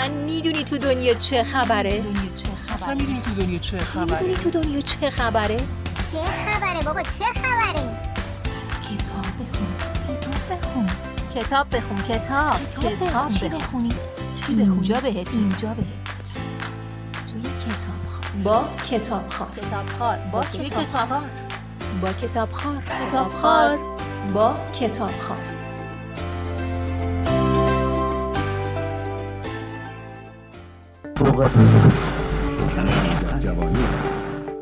اصلا می‌دونی تو دنیا چه خبره؟ دنیا چه اصلا خبره می‌دونی تو دنیا چه خبره؟ می‌دونی تو دنیا چه خبره؟ چه خبره بابا چه خبره؟ از کتاب بخون از کتاب بخون. کتاب بخون کتاب کتاب بخون. بخونی؟ چی؟ اینجا بهت اینجا بهت توی کتاب با کتاب خار کتاب با کتاب خار با کتاب خار کتاب خار با کتاب خار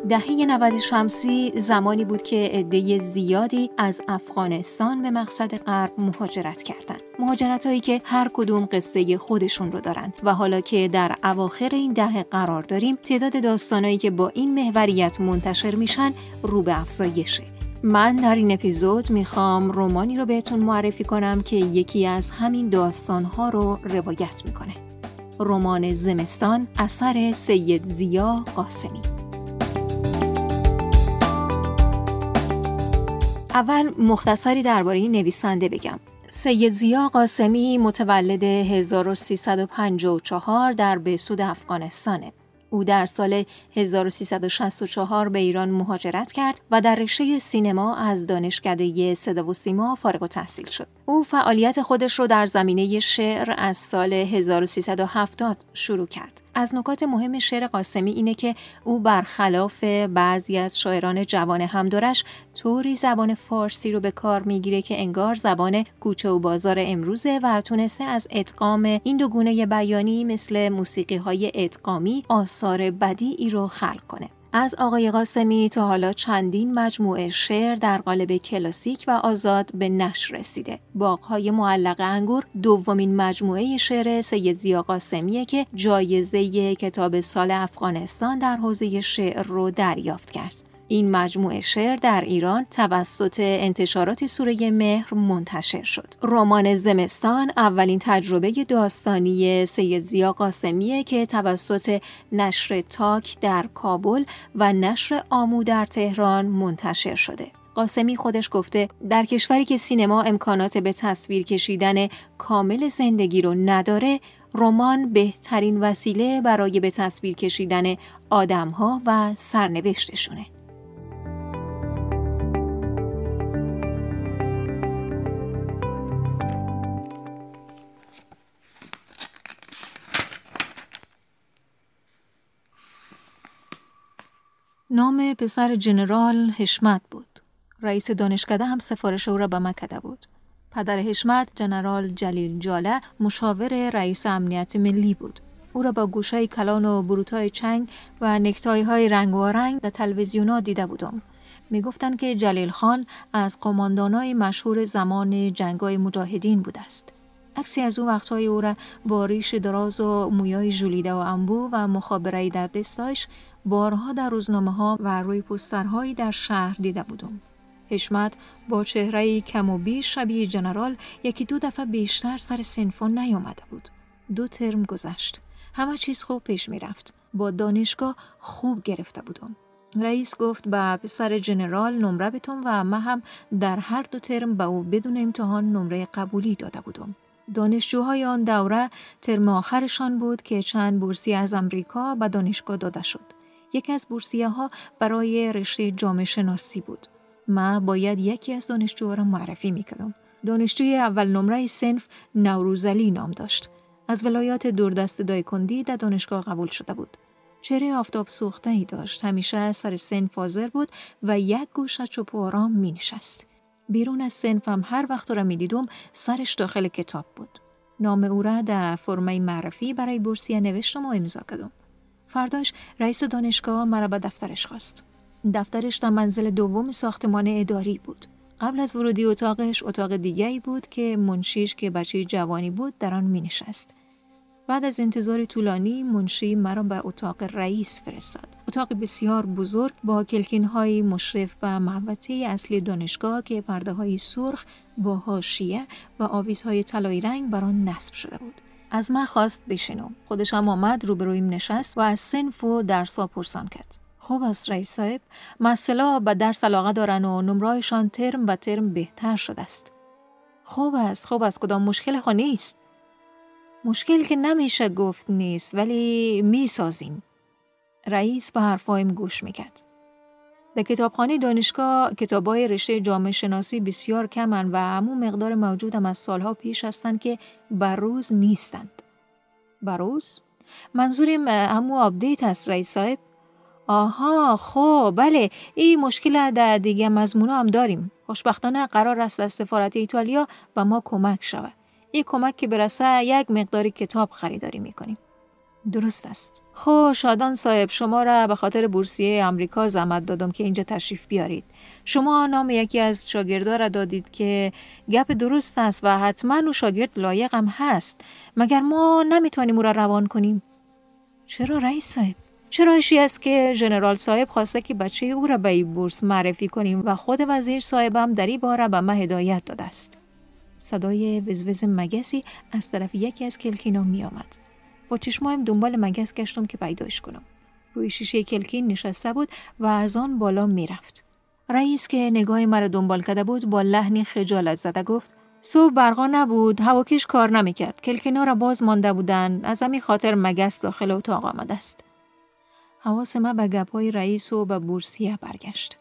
دهه 90 شمسی زمانی بود که عده زیادی از افغانستان به مقصد غرب مهاجرت کردند. مهاجرت هایی که هر کدوم قصه خودشون رو دارن و حالا که در اواخر این دهه قرار داریم تعداد داستانایی که با این محوریت منتشر میشن رو به افزایشه. من در این اپیزود می‌خوام رومانی رو بهتون معرفی کنم که یکی از همین داستانها رو روایت می‌کنه. رمان زمستان اثر سید زیا قاسمی اول مختصری درباره نویسنده بگم. سید زیا قاسمی متولد 1354 در بسود افغانستانه. او در سال 1364 به ایران مهاجرت کرد و در رشته سینما از دانشکده صدا و سیما فارغ التحصیل شد. او فعالیت خودش رو در زمینه شعر از سال 1370 شروع کرد. از نکات مهم شعر قاسمی اینه که او برخلاف بعضی از شاعران جوان همدورش طوری زبان فارسی رو به کار می‌گیره که انگار زبان کوچه و بازار امروزه و تونسته از ادغام این دو گونه بیانی مثل موسیقی های ادغامی آثار بدیعی رو خلق کنه. از آقای قاسمی تا حالا چندین مجموعه شعر در قالب کلاسیک و آزاد به نشر رسیده. باغهای معلق انگور دومین مجموعه شعر سید زیا قاسمیه که جایزه کتاب سال افغانستان در حوزه شعر رو دریافت کرد. این مجموعه شعر در ایران توسط انتشارات سوره مهر منتشر شد. رمان زمستان اولین تجربه داستانی سید زیا قاسمیه که توسط نشر تاک در کابل و نشر آمو در تهران منتشر شده. قاسمی خودش گفته در کشوری که سینما امکانات به تصویر کشیدن کامل زندگی رو نداره رمان بهترین وسیله برای به تصویر کشیدن آدمها و سرنوشتشونه. نام پسر جنرال حشمت بود. رئیس دانشکده هم سفارش او را به مکده بود. پدر حشمت جنرال جلیل جاله مشاور رئیس امنیت ملی بود. او را با گوشای کلان و بروتای چنگ و نکتای های رنگ و رنگ در تلویزیونا دیده بودم. می گفتن که جلیل خان از قماندانای مشهور زمان جنگای مجاهدین بود است. عکسی از او وقتهای او را با ریش دراز و مویای ژولیده و انبو و مخابره‌ای در دستایش بارها در روزنامه ها و روی پوسترهایی در شهر دیده بودم. حشمت با چهره کم و بیش شبیه جنرال یکی دو دفعه بیشتر سر سنفون نیامده بود. دو ترم گذشت. همه چیز خوب پیش می رفت. با دانشگاه خوب گرفته بودم. رئیس گفت به پسر جنرال نمره بتون و من هم در هر دو ترم به او بدون امتحان نمره قبولی داده بودم. دانشجوهای آن دوره ترم آخرشان بود که چند بورسیه از امریکا به دانشگاه داده شد. یکی از بورسیه ها برای رشته جامعه شناسی بود. ما باید یکی از دانشجوها را معرفی می‌کردم. دانشجوی اول نمره سنف نوروزلی نام داشت. از ولایات دوردست دایکندی در دانشگاه قبول شده بود. چهره آفتاب سوخته ای داشت. همیشه سر سنف حاضر بود و یک گوش چوپ و آرام می نشست. بیرون از سنفم هر وقت را می دیدم سرش داخل کتاب بود. نام او را در فرمه معرفی برای بورسیه نوشتم و امضا کردم. فرداش رئیس دانشگاه مرا به دفترش خواست. دفترش در منزل دوم ساختمان اداری بود. قبل از ورودی اتاقش اتاق دیگری بود که منشیش که بچه جوانی بود در آن می نشست. بعد از انتظار طولانی منشی مرا به اتاق رئیس فرستاد. اتاق بسیار بزرگ با کلکین های مشرف به محوطه اصلی دانشگاه که پرده های سرخ با حاشیه و آویزهای طلایی رنگ بر آن نصب شده بود. از من خواست بشینم. خودش هم آمد روبرویم نشست و از سنف و درسا پرسان کرد. خوب است رئیس صاحب مسئله به درس علاقه دارن و نمرایشان ترم به ترم بهتر شده است خوب است خوب است کدام مشکل خو نیست مشکل که نمیشه گفت نیست ولی می‌سازیم رئیس به حرفایم گوش می‌کرد در کتابخانه دانشگاه کتابای رشته جامعه شناسی بسیار کمن و همون مقدار موجود هم از سالها پیش هستند که بروز نیستند. بروز؟ منظوریم همو آپدیت است رئیس صاحب؟ آها خب بله این مشکل در دیگه مضمون هم داریم. خوشبختانه قرار است از سفارت ایتالیا و ما کمک شود. این کمک که برسه یک مقداری کتاب خریداری می‌کنیم. درست است. خب شادان صاحب شما را به خاطر بورسیه امریکا زحمت دادم که اینجا تشریف بیارید. شما نام یکی از شاگردا را دادید که گپ درست است و حتما او شاگرد لایق هم هست. مگر ما نمی‌تونیم او را روان کنیم؟ چرا رئیس صاحب؟ چرا اشی است که ژنرال صاحب خواسته که بچه او را به این بورس معرفی کنیم و خود وزیر صاحبم در این باره به ما هدایت داده است. صدای وزوز مگسی از طرف یکی از کلکینا می آمد. با چشمایم دنبال مگس گشتم که پیداش کنم. روی شیشه کلکین نشسته بود و از آن بالا می‌رفت. رئیس که نگاه مرا دنبال کرده بود با لحنی خجالت زده گفت صبح برقا نبود هواکش کار نمی‌کرد. کلکینا را باز مانده بودن از همین خاطر مگس داخل اتاق آمده است. حواس ما به گپهای رئیس و به بورسیه برگشت.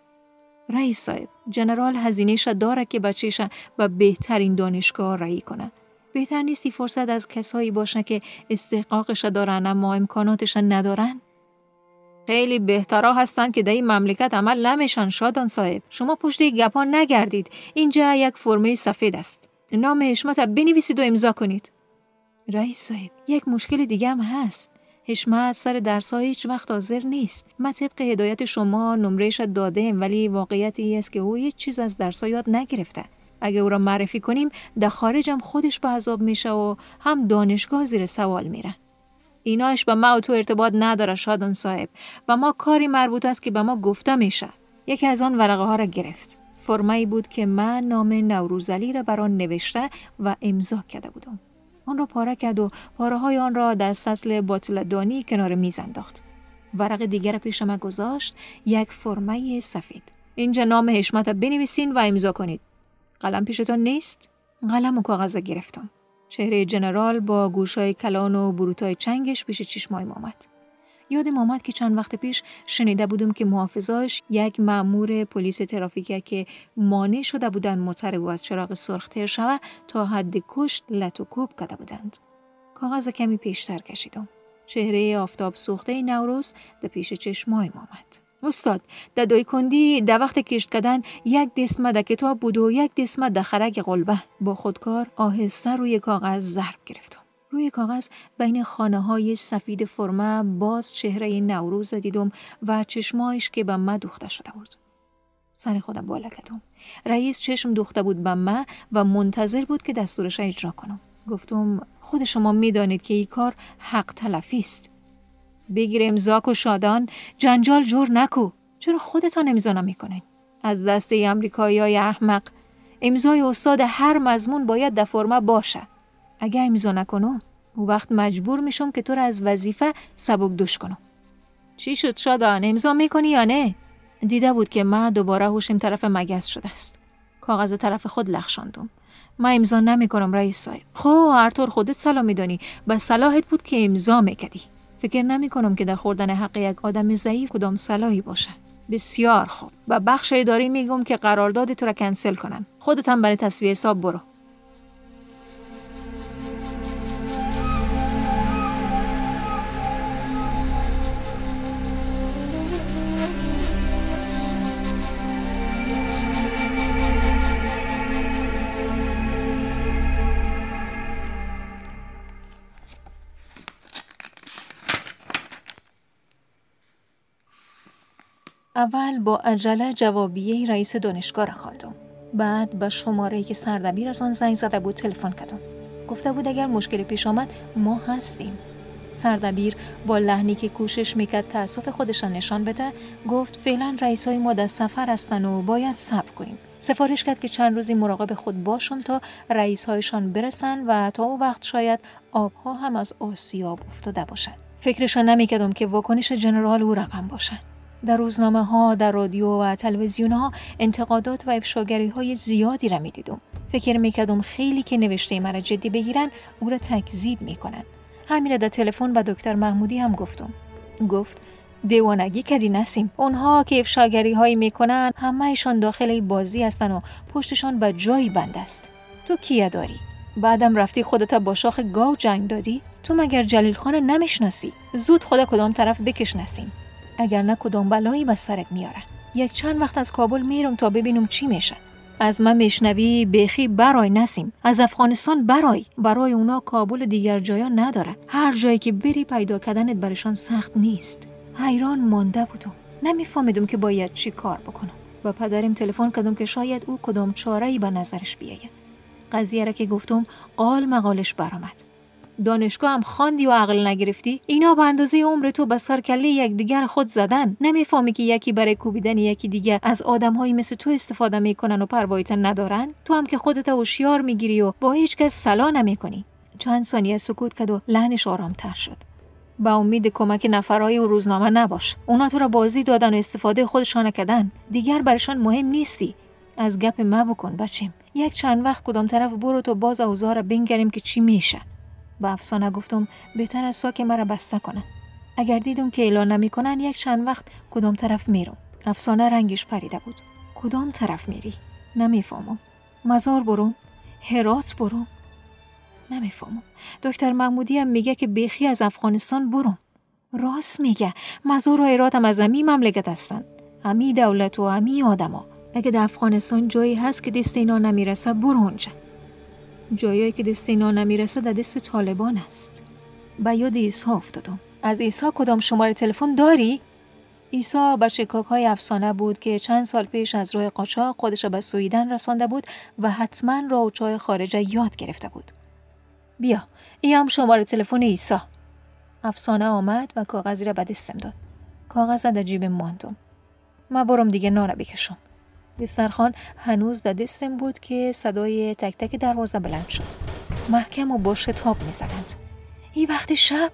رئیس صاحب جنرال هزینهش داره که بچهش به بهترین دانشگاه رایی کنه. بهتر نیستی فرصت از کسایی باشه که استحقاقش دارن اما امکاناتش ندارن؟ خیلی بهترا هستن که در این مملکت عمل نمیشن شادان صاحب. شما پشت گپا نگردید. اینجا یک فرمه سفید است. نام حشمت بنویسید و امضا کنید. رئیس صاحب یک مشکل دیگه هم هست. حشمت سر درس هیچ وقت حاضر نیست. من طبق هدایت شما نمرهش داده ولی واقعیت ای است که او هیچ چیز از درس یاد نگرفته. اگه او را معرفی کنیم در خارج هم خودش به عذاب میشه و هم دانشگاه زیر سوال میره. ایناش به ما و تو ارتباط نداره شادان صاحب. و ما کاری مربوط است که به ما گفته میشه. یکی از آن ورقه ها را گرفت. فرمایی بود که من نام نوروزلی را بر نوشته و امضا کرده بودم. آن را پاره کرد و پاره های آن را در سطل باطل دانی کنار میز انداخت. ورق دیگر پیش ما گذاشت. یک فرمه سفید. اینجا نام حشمت بنویسین و امضا کنید. قلم پیشتان نیست قلم و کاغذ گرفتم چهره جنرال با گوشای کلان و بروتای چنگش پیش چشمایم آمد. یادم آمد که چند وقت پیش شنیده بودم که محافظاش یک مأمور پلیس ترافیکی که مانع شده بودن موتر او از چراغ سرخ تر شود تا حد کشت لط و کوب کرده بودند. کاغذ کمی پیشتر کشیدم. چهره آفتاب سوخته نوروز در پیش چشمایم آمد. استاد در دوی کندی در وقت کشت کردن یک دسمه در کتاب بود و یک دسمه در خرک قلبه با خودکار آهسته روی کاغذ ضرب گرفتم روی کاغذ بین خانه های سفید فرمه باز چهره نوروز دیدم و چشمایش که به ما دوخته شده بود. سر خودم بالا کردم رئیس چشم دوخته بود به ما و منتظر بود که دستورش اجرا کنم. گفتم خود شما می‌دانید که این کار حق تلفی است. بگیر امضا و شادان جنجال جور نکو. چرا خودتان امضا نمی‌کنین؟ از دست امریکایی های احمق امضای استاد هر مضمون باید در فرمه باشه. اگه امضا نکنم او وقت مجبور میشم که تو را از وظیفه سبک دوش کنم. چی شد شادان؟ امضا می‌کنی یا نه؟ دیده بود که من دوباره هوشم طرف مگس شده است. کاغذ طرف خود لخشاندم. ما امضا نمی‌کنم رئیس صاحب. خب هر طور خودت سلام میدانی. به صلاحت بود که امضا می‌کردی. فکر نمی کنم که در خوردن حق یک آدم ضعیف کدام صلاحی باشه بسیار خوب. و بخش اداری میگم که قرارداد تو را کنسل کنن خودت هم برای تصویه حساب برو. اول با عجله جوابیه رئیس دانشگاه را خواندم بعد به شماره که سردبیر از آن زنگ زده بود تلفن کردم. گفته بود اگر مشکلی پیش آمد ما هستیم. سردبیر با لحنی که کوشش می‌کرد تأسف خودش نشان بده گفت فعلا رئیس های ما در سفر هستن و باید صبر کنیم. سفارش کرد که چند روزی مراقب خود باشم تا رئیس هایشان برسن و تا او وقت شاید آبها هم از آسیاب افتاده باشد. فکرشان نمی‌کردم که واکنش جنرال او رقم باشد. در روزنامه ها، در رادیو و تلویزیون ها انتقادات و افشاگری های زیادی را می دیدم. فکر می‌کردم خیلی که نوشته مرا جدی بگیرن او را تکذیب می‌کنن. همین را در تلفن با دکتر محمودی هم گفتم. گفت دیوانگی کدی نسیم. اونها که افشاگری هایی می‌کنن همهشان داخل بازی هستن و پشتشان به جایی بند است. تو کیه داری؟ بعدم رفتی خودت با شاخ گاو جنگ دادی؟ تو مگر جلیل خان نمی‌شناسی؟ زود خدا کدام طرف بکش نسیم. اگر نه کدام بلایی به سرت میاره. یک چند وقت از کابل میرم تا ببینم چی میشه. از من میشنوی بخی برای نسیم. از افغانستان برای. برای اونا کابل دیگر جایا نداره. هر جایی که بری پیدا کردنت برشان سخت نیست. حیران مانده بودم. نمیفهمیدم که باید چی کار بکنم. و پدرم تلفن کردم که شاید او کدام چاره ای به نظرش بیاید. قضیه را که گفتم قال مقالش برآمد. دانشگاه هم خواندی و عقل نگرفتی؟ اینا به اندازه عمر تو به سر کله یکدیگر خود زدن. نمی‌فهمی که یکی برای کوبیدن یکی دیگه از آدمهایی مثل تو استفاده می‌کنن و پروایت ندارن؟ تو هم که خودت هوشیار می‌گیری و با هیچ کس سلا نمی‌کنی. چند ثانیه سکوت کرد و لحنش آرامتر شد. با امید کمک نفرهای و روزنامه نباش. اونا تو را بازی دادن و استفاده خودشان کردن. دیگر برشان مهم نیستی. از گپ ما بکن بچیم. یک چند وقت کدام طرف برو تو باز اوضاع را بنگریم که چی میشه. به افسانه گفتم بهتر از ساک مرا بسته کنن اگر دیدم که اعلان نمی‌کنن یک چند وقت کدام طرف میرم. افسانه رنگش پریده بود. کدام طرف میری؟ نمی‌فهمم. مزار برم هرات برم نمی‌فهمم. دکتر محمودی هم میگه که بیخی از افغانستان برم راست میگه. مزار و هرات هم از امی مملکت هستن. امی دولت و امی آدما. اگه در افغانستان جایی هست که دست اینا نمی‌رسه برو اونجا. جایی که دست اینا نمی‌رسه در دست طالبان است. به یاد ایسا افتادم. از ایسا کدام شماره تلفن داری؟ ایسا بچه کاک های افسانه بود که چند سال پیش از راه قاچاق خودش به سویدن رسانده بود و حتما راه چای خارجه یاد گرفته بود. بیا این هم شماره تلفن ایسا افسانه آمد و کاغذی را به دستم داد. کاغذ در جیب ماندم ما برم دیگه نانه بکشم. دسترخان هنوز در دستم بود که صدای تک تک دروازه بلند شد. محکم و با شتاب می زدند این وقت شب؟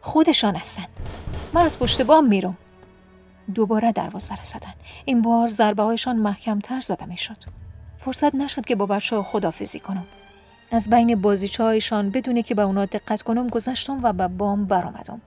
خودشان هستن. من از پشت بام میرم. دوباره دروازه را زدن. این بار ضربه هایشان محکم تر زده می شد فرصت نشد که با بچه ها خدافزی کنم. از بین بازیچه هایشان بدونه که به اونا دقت کنم گذشتم و به بام برآمدم.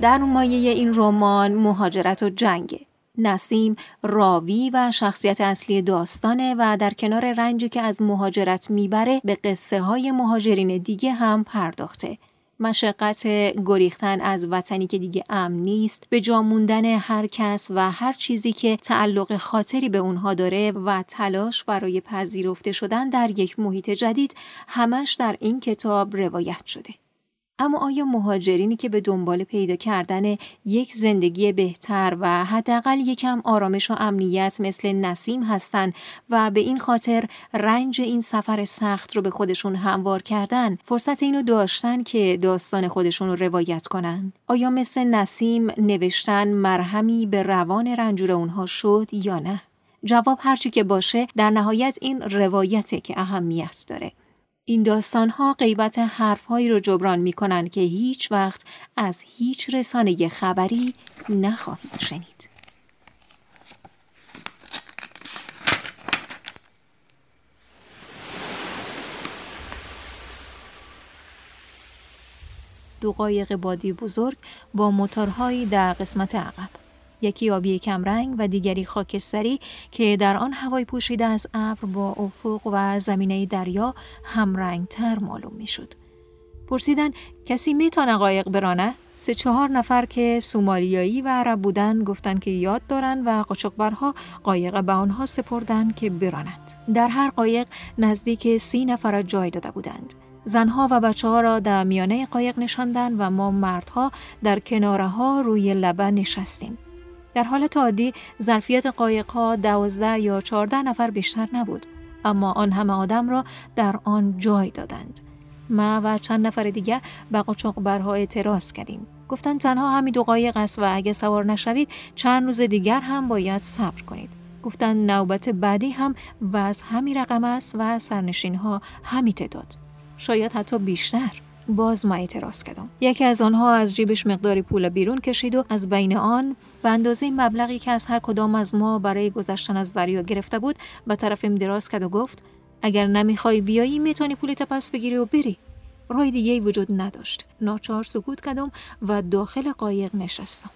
در مایه این رمان مهاجرت و جنگه. نسیم راوی و شخصیت اصلی داستانه و در کنار رنجی که از مهاجرت می‌بره به قصه های مهاجرین دیگه هم پرداخته. مشقت گریختن از وطنی که دیگه امن نیست به جا موندن هر کس و هر چیزی که تعلق خاطری به اونها داره و تلاش برای پذیرفته شدن در یک محیط جدید همش در این کتاب روایت شده. اما آیا مهاجرینی که به دنبال پیدا کردن یک زندگی بهتر و حداقل یکم آرامش و امنیت مثل نسیم هستند و به این خاطر رنج این سفر سخت رو به خودشون هموار کردن فرصت اینو داشتن که داستان خودشون رو روایت کنن؟ آیا مثل نسیم نوشتن مرهمی به روان رنجور اونها شد یا نه؟ جواب هرچی که باشه در نهایت این روایته که اهمیت داره. این داستان ها قیبت حرف هایی رو جبران می کنن که هیچ وقت از هیچ رسانه خبری نخواهید شنید. دو قایق بادی بزرگ با موتورهایی در قسمت عقب یکی آبی کمرنگ و دیگری خاکستری که در آن هوای پوشیده از ابر با افق و زمینه دریا همرنگتر معلوم می‌شد. پرسیدن کسی می‌تونه قایق برانه؟ سه چهار نفر که سومالیایی و عرب بودن گفتن که یاد دارن و قاچاقبرها قایق به آنها سپردن که برانند. در هر قایق نزدیک سی نفر جای داده بودند. زنها و بچه ها را در میانه قایق نشاندن و ما مردها در کناره ها روی لبه نشستیم. در حالت عادی ظرفیت ها دوازده یا چهارده نفر بیشتر نبود اما آن همه آدم را در آن جای دادند. ما و چند نفر دیگه به برها اعتراض کردیم. گفتند تنها همین دو قایق است و اگه سوار نشوید چند روز دیگر هم باید صبر کنید. گفتند نوبت بعدی هم و از همین رقم است و سرنشین ها همی تعداد. شاید حتی بیشتر. باز ما اعتراض کردم. یکی از آنها از جیبش مقداری پول بیرون کشید و از بین آن به اندازه مبلغی که از هر کدام از ما برای گذشتن از دریا گرفته بود به طرفم دراز کرد و گفت اگر نمی‌خوای بیایی می‌تونی پولت پس بگیری و بری. راه دیگه وجود نداشت. ناچار سکوت کردم و داخل قایق نشستم.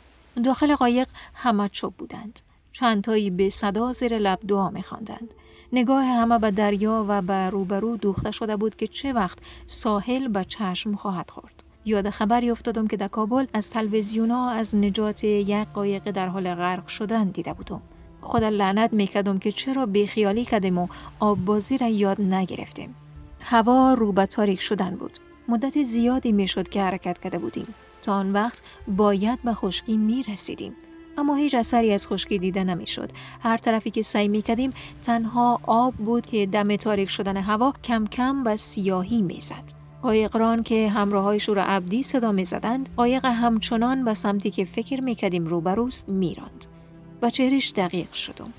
داخل قایق همه چوب بودند. چندتایی به صدا زیر لب دعا میخواندند. نگاه همه به دریا و به روبرو دوخته شده بود که چه وقت ساحل به چشم خواهد خورد. یاد خبری افتادم که در کابل از تلویزیونا از نجات یک قایق در حال غرق شدن دیده بودم. خدا لعنت می‌کردم که چرا بیخیالی کردیم و آب بازی را یاد نگرفتیم. هوا رو به تاریک شدن بود. مدت زیادی می‌شد که حرکت کرده بودیم. تا آن وقت باید به خشکی می رسیدیم اما هیچ اثری از خشکی دیده نمی‌شد. هر طرفی که سعی می کردیم تنها آب بود که دم تاریک شدن هوا کم کم به سیاهی می‌زد. قایقران که همراهایش را عبدی صدا می زدند قایق همچنان به سمتی که فکر می کردیم روبروست میراند و چهرش دقیق شدم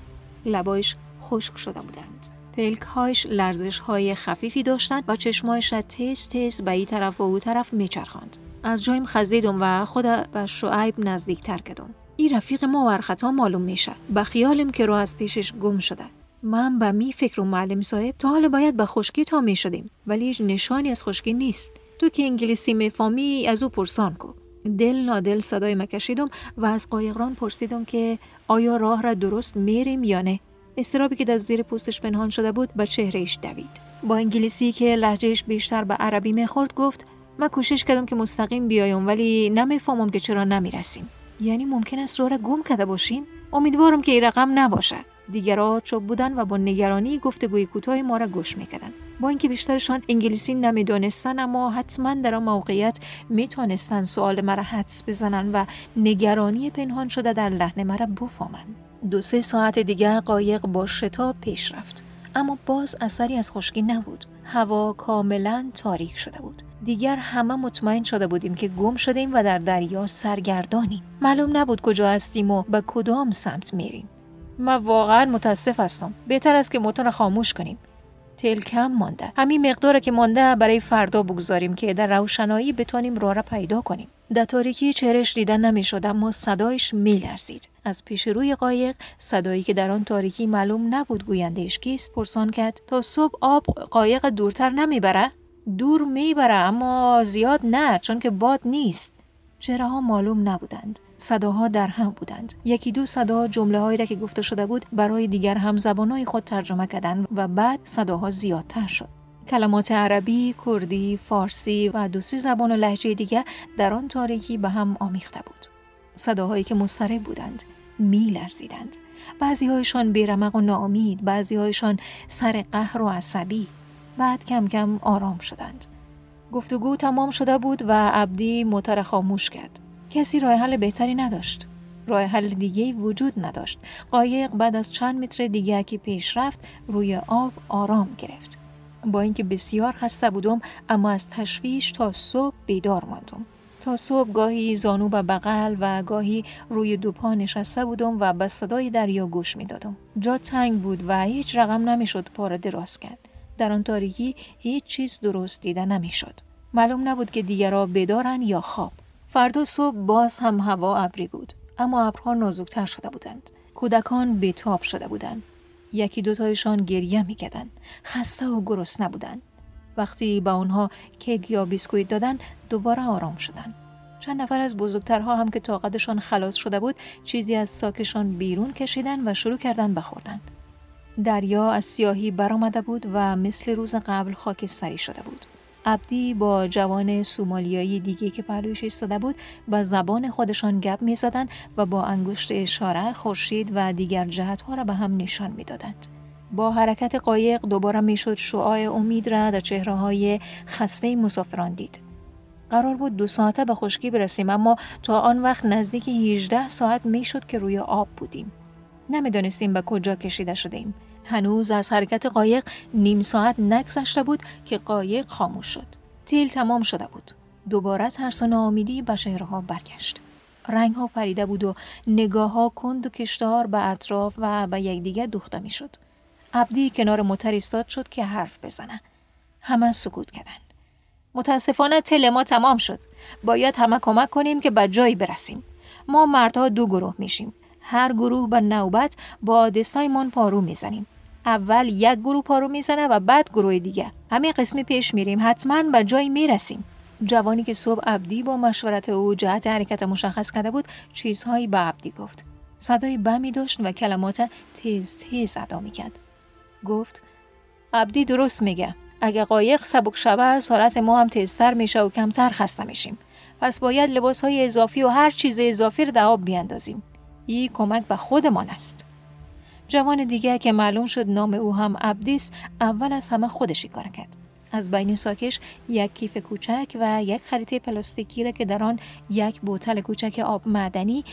لبایش خشک شده بودند. پلکهایش لرزش های خفیفی داشتند و چشمایش را تیز تیز به این طرف و او طرف میچرخاند. از جایم خزیدم و خود به شعیب نزدیکتر کردم این رفیق ما ورخطا معلوم میشه. به خیالم که رو از پیشش گم شده. من به می فکر و معلم صاحب تا حالا باید به خشکی تا می شدیم ولی هیچ نشانی از خشکی نیست. تو که انگلیسی می‌فهمی از او پرسان کن دل نادل صدای مکشیدم و از قایقران پرسیدم که آیا راه را درست میریم یا نه؟ استرابی که در زیر پوستش پنهان شده بود به چهرهش دوید. با انگلیسی که لحجهش بیشتر به عربی می‌خورد گفت من کوشش کردم که مستقیم بیایم ولی نمی‌فهمم که چرا نمی‌رسیم. یعنی ممکن است راه را گم کرده باشیم؟ امیدوارم که این رقم نباشد دیگرها چوب بودن و با نگرانی گفتگوی کوتاه ما را گوش می‌کردند. با اینکه بیشترشان انگلیسی نمی‌دانستند اما حتما در آن موقعیت می‌تونستند سوال مرا حدس بزنند و نگرانی پنهان شده در لحن مرا بفهمند. دو سه ساعت دیگر قایق با شتاب پیش رفت اما باز اثری از خشکی نبود. هوا کاملا تاریک شده بود. دیگر همه مطمئن شده بودیم که گم شدیم و در دریا سرگردانیم. معلوم نبود کجا هستیم و به کدام سمت میریم. من واقعا متاسف هستم. بهتر است که موتور خاموش کنیم. تل کم مانده. همین مقدار که مانده برای فردا بگذاریم که در روشنایی بتونیم راه را پیدا کنیم. در تاریکی چهرش دیدن نمی‌شد اما صدایش میلرزید. از پیش روی قایق صدایی که در آن تاریکی معلوم نبود گویندهش کیست پرسان کرد. تا صبح آب قایق دورتر نمی‌بره؟ دور می‌بره اما زیاد نه چون که باد نیست. چهره معلوم نبودند. صداها در هم بودند یکی دو صدا جمله هایی را که گفته شده بود برای دیگر هم زبانهای خود ترجمه کردند و بعد صداها زیادتر شد کلمات عربی، کردی، فارسی و دو سه زبان و لحجه دیگر در آن تاریکی به هم آمیخته بود. صداهایی که مضطرب بودند، می لرزیدند. بعضی هایشان بیرمق و ناامید، بعضی هایشان سر قهر و عصبی. بعد کم کم آرام شدند. گفتگو تمام شده بود و عبدی موتر خاموش کرد. کسی راه حل بهتری نداشت. راه حل دیگه وجود نداشت. قایق بعد از چند متر دیگه که پیش رفت روی آب آرام گرفت. با اینکه بسیار خسته بودم اما از تشویش تا صبح بیدار ماندم. تا صبح گاهی زانو به بغل و گاهی روی دو پا نشسته بودم و به صدای دریا گوش می‌دادم. جا تنگ بود و هیچ رقم نمی‌شد پا را دراز کرد. در آن تاریکی هیچ چیز درست دیده نمی‌شد. معلوم نبود که دیگرها بدارن یا خواب. فردا صبح باز هم هوا ابری بود اما ابرها نازکتر شده بودند. کودکان بیتاب شده بودند. یکی دوتایشان گریه می‌کردند. خسته و گرسنه نبودند. وقتی به آنها کیک یا بیسکویت دادن دوباره آرام شدند. چند نفر از بزرگترها هم که طاقتشان خلاص شده بود چیزی از ساکشان بیرون کشیدن و شروع کردن بخوردن دریا از سیاهی برآمده بود و مثل روز قبل خاکستری شده بود. عبدی با جوان سومالیایی دیگه که پهلویش ایستاده بود با زبان خودشان گپ می‌زدند و با انگشت اشاره خورشید و دیگر جهتها را به هم نشان می‌دادند. با حرکت قایق دوباره می‌شد شعاع امید را در چهره های خسته مسافران دید. قرار بود دو ساعته به خشکی برسیم اما تا آن وقت نزدیک 18 ساعت می‌شد که روی آب بودیم. نمی‌دانستیم به کجا کشیده شدیم هنوز از حرکت قایق نیم ساعت نگذشته بود که قایق خاموش شد. تیل تمام شده بود. دوباره ترس و ناامیدی به شهرها برگشت. رنگ ها پریده بود و نگاه ها کند و کشتار به اطراف و به یکدیگر دوخته می شد. عبدی کنار موتر ایستاد شد که حرف بزنه. همه سکوت کردند. متاسفانه تل ما تمام شد. باید همه کمک کنیم که به جایی برسیم. ما مردها دو گروه میشیم. هر گروه به نوبت با دستایمان پارو می‌زنیم. اول یک گروه پارو می‌زنه و بعد گروه دیگه. همین قسمی پیش میریم. حتما به جایی می‌رسیم. جوانی که صبح عبدی با مشورت او جهت حرکت مشخص کرده بود چیزهایی به عبدی گفت. صدای بمی داشت و کلمات تیز تیز ادا می‌کرد. گفت عبدی درست میگه. اگه قایق سبک شوه سرعت ما هم تیزتر میشه و کمتر خسته میشیم پس باید لباس های اضافی و هر چیز اضافی رو در آب بیاندازیم این کمک به خودمان است جوان دیگه که معلوم شد نام او هم عبدیست اول از همه خودشی کار کرد از بین ساکش یک کیف کوچک و یک خریطه پلاستیکی را که در آن یک بوتل کوچک آب معدنی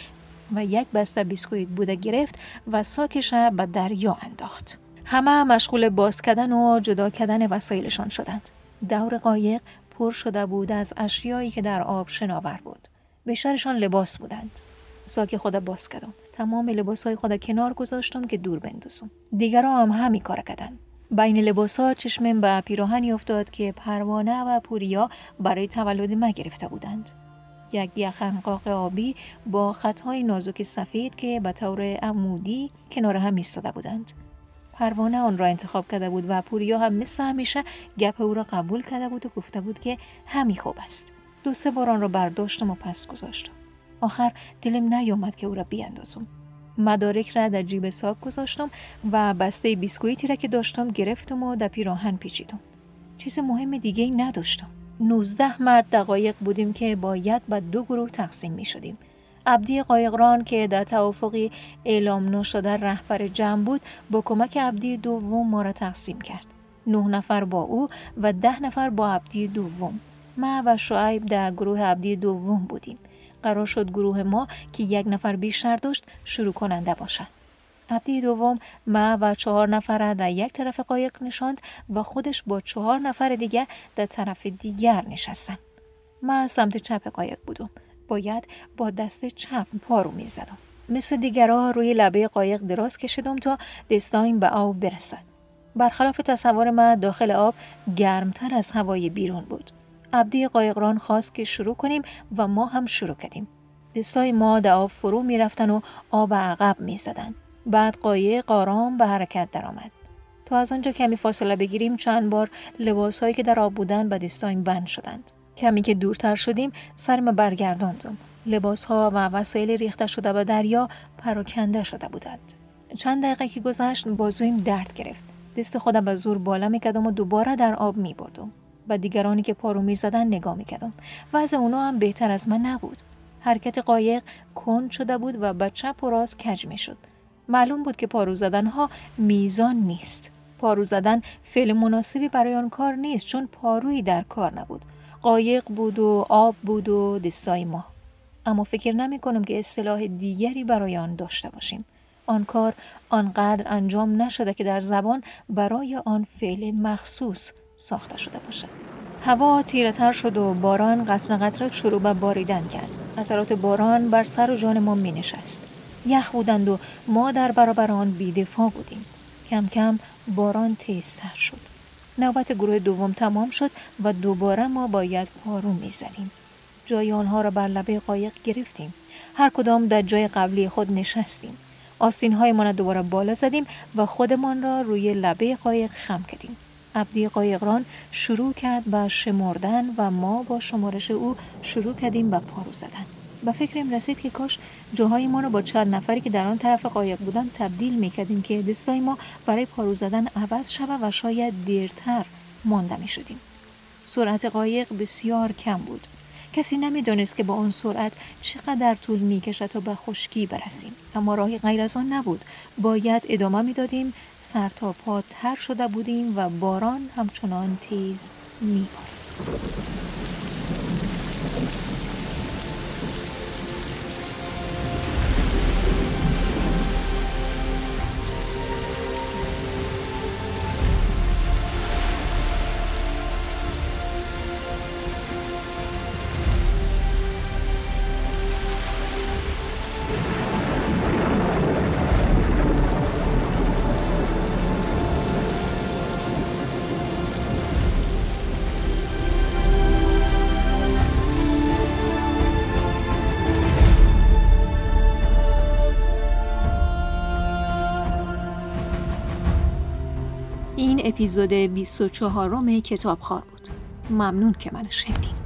و یک بسته بیسکویت بوده گرفت و ساکش به دریا انداخت همه مشغول باز کردن و جدا کردن وسایلشان شدند. دور قایق پر شده بود از اشیایی که در آب شناور بود. بیشترشان لباس بودند. ساک خود باز کردم. تمام لباس های خود کنار گذاشتم که دور بندازم. دیگرها هم همین کار کردند. بین لباس ها چشمم به پیراهنی افتاد که پروانه و پوریا برای تولد ما گرفته بودند. یک یخنقاق آبی با خطهای نازک سفید که به طور عمودی کنار هم ایستاده بودند. پروانه آن را انتخاب کرده بود و پوریا هم مثل همیشه گپ او را قبول کرده بود و گفته بود که همی خوب است دو سه بار آن را برداشتم و پس گذاشتم آخر دلم نیامد که او را بیاندازم مدارک را در جیب ساک گذاشتم و بسته بیسکویتی را که داشتم گرفتم و در پیراهن پیچیدم چیز مهم دیگه ای نداشتم 19 مرد دقایق بودیم که باید به دو گروه تقسیم می شدیم عبدی قایقران که در توافقی اعلام نشده رهبر جمع بود با کمک عبدی دوم ما را تقسیم کرد. نه نفر با او و ده نفر با عبدی دوم. ما و شعیب در گروه عبدی دوم بودیم. قرار شد گروه ما که یک نفر بیشتر داشت شروع کننده باشد. عبدی دوم ما و چهار نفر در یک طرف قایق نشاند و خودش با چهار نفر دیگه در طرف دیگر نشستن. ما سمت چپ قایق بودم. باید با دست چپ پارو می زدم. مثل دیگرها روی لبه قایق دراز کشیدم تا دستایم به آب برسد. برخلاف تصور من داخل آب گرمتر از هوای بیرون بود. عبدی قایقران خواست که شروع کنیم و ما هم شروع کردیم. دستای ما در آب فرو می رفتن و آب عقب می زدن. بعد قایق آرام به حرکت درآمد. تا از آنجا کمی فاصله بگیریم چند بار لباس هایی که در آب بودن به دستایم بند شدند. کمی که دورتر شدیم سرم برگرداندم لباس ها و وسایل ریخته شده به دریا پراکنده شده بودند چند دقیقه که گذشت بازویم درد گرفت دست خودم به زور بالا می‌کردم و دوباره در آب می بردم. و دیگرانی که پارو می زدن نگاه می کردم. وضع اونا هم بهتر از من نبود. حرکت قایق کند شده بود و به چپ و راست کج می شد. معلوم بود که پارو زدن ها میزان نیست. پارو زدن فعل مناسبی برای آن کار نیست چون پارویی در کار نبود. قایق بود و آب بود و دستای ما اما فکر نمی کنم که اصطلاح دیگری برای آن داشته باشیم آن کار آنقدر انجام نشده که در زبان برای آن فعل مخصوص ساخته شده باشد هوا تیره تر شد و باران قطر قطره شروع به باریدن کرد قطرات باران بر سر و جان ما می نشست یخ بودند و ما در برابر آن بیدفاع بودیم کم کم باران تیزتر شد نوبت گروه دوم تمام شد و دوباره ما باید پارو می زدیم. جای آنها را بر لبه قایق گرفتیم. هر کدام در جای قبلی خود نشستیم. آستین های را دوباره بالا زدیم و خودمان را روی لبه قایق خم کردیم. عبدی قایقران شروع کرد به شمردن و ما با شمارش او شروع کردیم به پارو زدن. به فکرم رسید که کاش جاهای ما رو با چند نفری که در آن طرف قایق بودن تبدیل می‌کردیم که دستای ما برای پارو زدن عوض شود و شاید دیرتر مانده می شدیم. سرعت قایق بسیار کم بود. کسی نمی‌دانست که با آن سرعت چقدر طول می کشد تا به خشکی برسیم. اما راهی غیر از آن نبود. باید ادامه می‌دادیم. سر تا پا تر شده بودیم و باران همچنان تیز می اپیزود 24 کتابخوار بود. ممنون که من شنیدین.